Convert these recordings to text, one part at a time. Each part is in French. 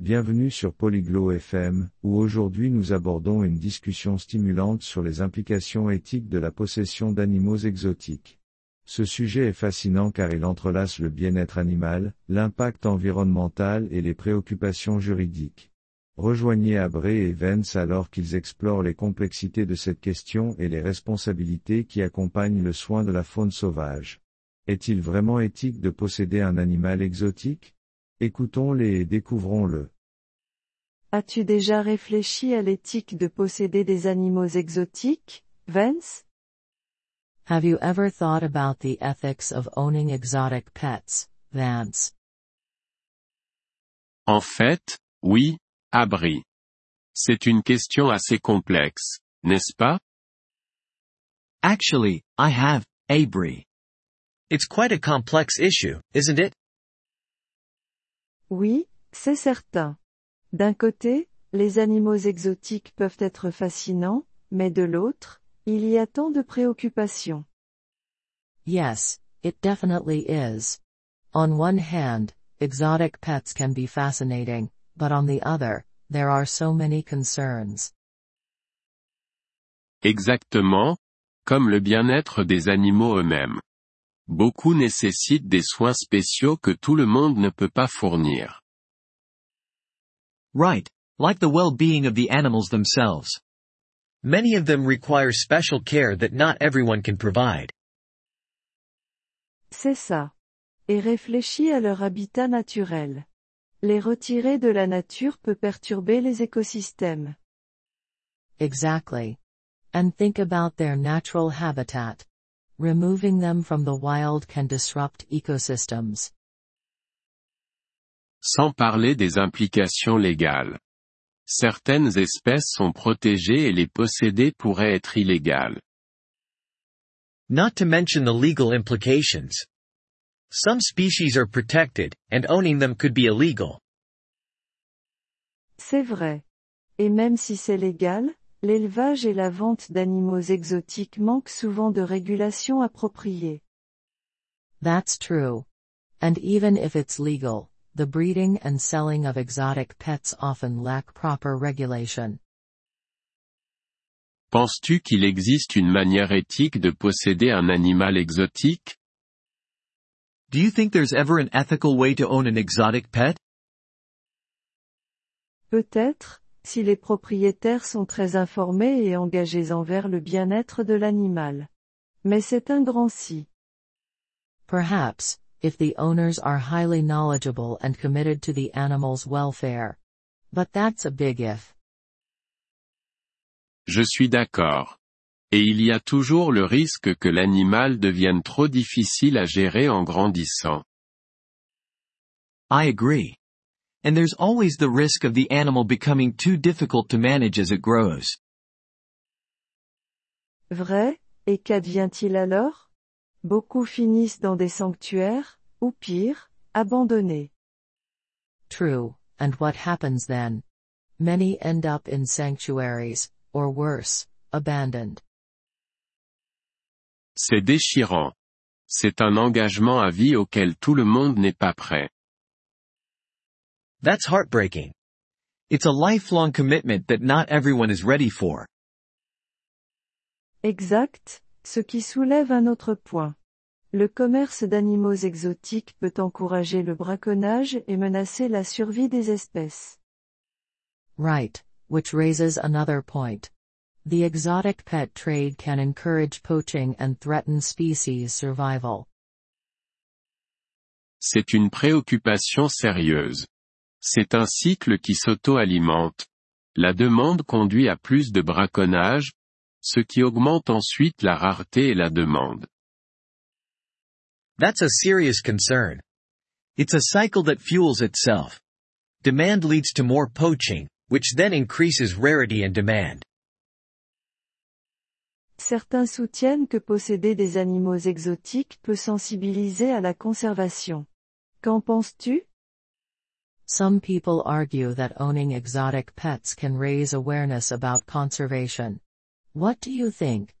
Bienvenue sur Polyglot FM, où aujourd'hui nous abordons une discussion stimulante sur les implications éthiques de la possession d'animaux exotiques. Ce sujet est fascinant car il entrelace le bien-être animal, l'impact environnemental et les préoccupations juridiques. Rejoignez Abré et Vence alors qu'ils explorent les complexités de cette question et les responsabilités qui accompagnent le soin de la faune sauvage. Est-il vraiment éthique de posséder un animal exotique? Écoutons-les et découvrons-le. As-tu déjà réfléchi à l'éthique de posséder des animaux exotiques, Vance? Have you ever thought about the ethics of owning exotic pets, Vance? En fait, oui, Abri. C'est une question assez complexe, n'est-ce pas? Actually, I have, Abri. It's quite a complex issue, isn't it? Oui, c'est certain. D'un côté, les animaux exotiques peuvent être fascinants, mais de l'autre, il y a tant de préoccupations. Yes, it definitely is. On one hand, exotic pets can be fascinating, but on the other, there are so many concerns. Exactement, comme le bien-être des animaux eux-mêmes. Beaucoup nécessitent des soins spéciaux que tout le monde ne peut pas fournir. Right, like the well-being of the animals themselves. Many of them require special care that not everyone can provide. C'est ça. Et réfléchis à leur habitat naturel. Les retirer de la nature peut perturber les écosystèmes. Exactly. And think about their natural habitat. Removing them from the wild can disrupt ecosystems. Sans parler des implications légales. Certaines espèces sont protégées et les posséder pourrait être illégal. Not to mention the legal implications. Some species are protected, and owning them could be illegal. C'est vrai. Et même si c'est légal, L'élevage et la vente d'animaux exotiques manquent souvent de régulation appropriée. That's true. And even if it's legal, the breeding and selling of exotic pets often lack proper regulation. Penses-tu qu'il existe une manière éthique de posséder un animal exotique? Do you think there's ever an ethical way to own an exotic pet? Peut-être, si les propriétaires sont très informés et engagés envers le bien-être de l'animal. Mais c'est un grand si. Perhaps, if the owners are highly knowledgeable and committed to the animal's welfare. But that's a big if. Je suis d'accord. Et il y a toujours le risque que l'animal devienne trop difficile à gérer en grandissant. I agree. And there's always the risk of the animal becoming too difficult to manage as it grows. Vrai, et qu'advient-il alors? Beaucoup finissent dans des sanctuaires, ou pire, abandonnés. True, and what happens then? Many end up in sanctuaries, or worse, abandoned. C'est déchirant. C'est un engagement à vie auquel tout le monde n'est pas prêt. That's heartbreaking. It's a lifelong commitment that not everyone is ready for. Exact, ce qui soulève un autre point. Le commerce d'animaux exotiques peut encourager le braconnage et menacer la survie des espèces. Right, which raises another point. The exotic pet trade can encourage poaching and threaten species survival. C'est une préoccupation sérieuse. C'est un cycle qui s'auto-alimente. La demande conduit à plus de braconnage, ce qui augmente ensuite la rareté et la demande. That's a serious concern. It's a cycle that fuels itself. Demand leads to more poaching, which then increases rarity and demand. Certains soutiennent que posséder des animaux exotiques peut sensibiliser à la conservation. Qu'en penses-tu? Some people argue that owning exotic pets can raise awareness about conservation. What do you think?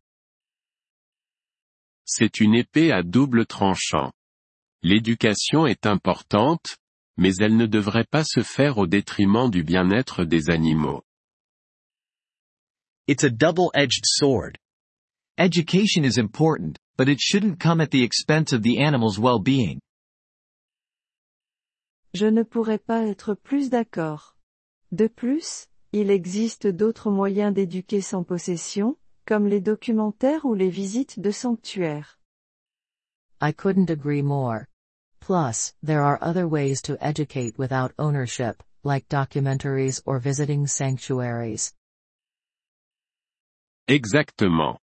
C'est une épée à double tranchant. L'éducation est importante, mais elle ne devrait pas se faire au détriment du bien-être des animaux. It's a double-edged sword. Education is important, but it shouldn't come at the expense of the animal's well-being. Je ne pourrais pas être plus d'accord. De plus, il existe d'autres moyens d'éduquer sans possession, comme les documentaires ou les visites de sanctuaires. I couldn't agree more. Plus, there are other ways to educate without ownership, like documentaries or visiting sanctuaries. Exactement.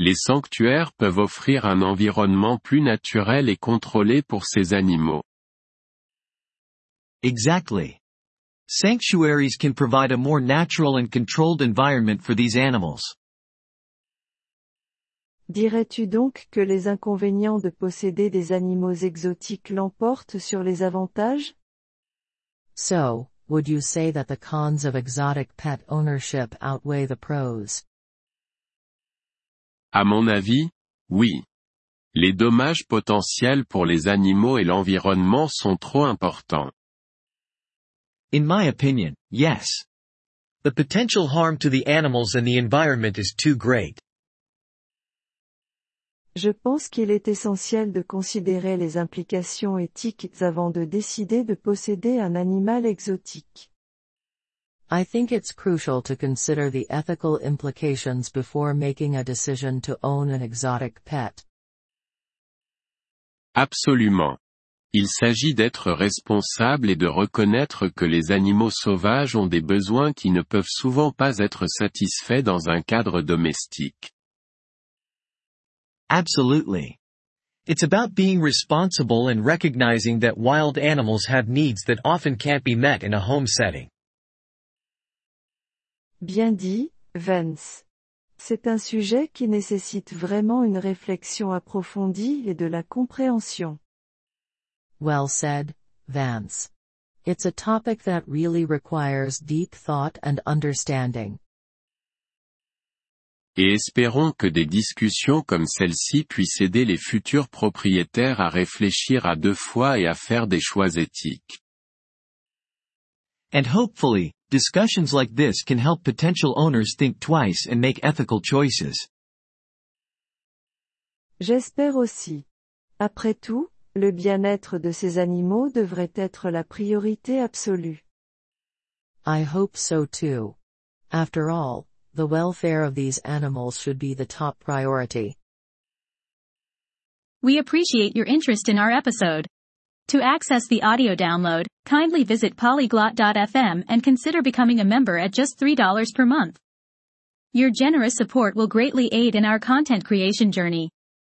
Les sanctuaires peuvent offrir un environnement plus naturel et contrôlé pour ces animaux. Exactly. Sanctuaries can provide a more natural and controlled environment for these animals. Dirais-tu donc que les inconvénients de posséder des animaux exotiques l'emportent sur les avantages? So, would you say that the cons of exotic pet ownership outweigh the pros? À mon avis, oui. Les dommages potentiels pour les animaux et l'environnement sont trop importants. In my opinion, yes. The potential harm to the animals and the environment is too great. Je pense qu'il est essentiel de considérer les implications éthiques avant de décider de posséder un animal exotique. I think it's crucial to consider the ethical implications before making a decision to own an exotic pet. Absolument. Il s'agit d'être responsable et de reconnaître que les animaux sauvages ont des besoins qui ne peuvent souvent pas être satisfaits dans un cadre domestique. Absolutely. It's about being responsible and recognizing that wild animals have needs that often can't be met in a home setting. Bien dit, Vance. C'est un sujet qui nécessite vraiment une réflexion approfondie et de la compréhension. Well said, Vance. It's a topic that really requires deep thought and understanding. Et espérons que des discussions comme celle-ci puissent aider les futurs propriétaires à réfléchir à deux fois et à faire des choix éthiques. And hopefully, discussions like this can help potential owners think twice and make ethical choices. J'espère aussi. Après tout, le bien-être de ces animaux devrait être la priorité absolue. I hope so too. After all, the welfare of these animals should be the top priority. We appreciate your interest in our episode. To access the audio download, kindly visit polyglot.fm and consider becoming a member at just $3 per month. Your generous support will greatly aid in our content creation journey.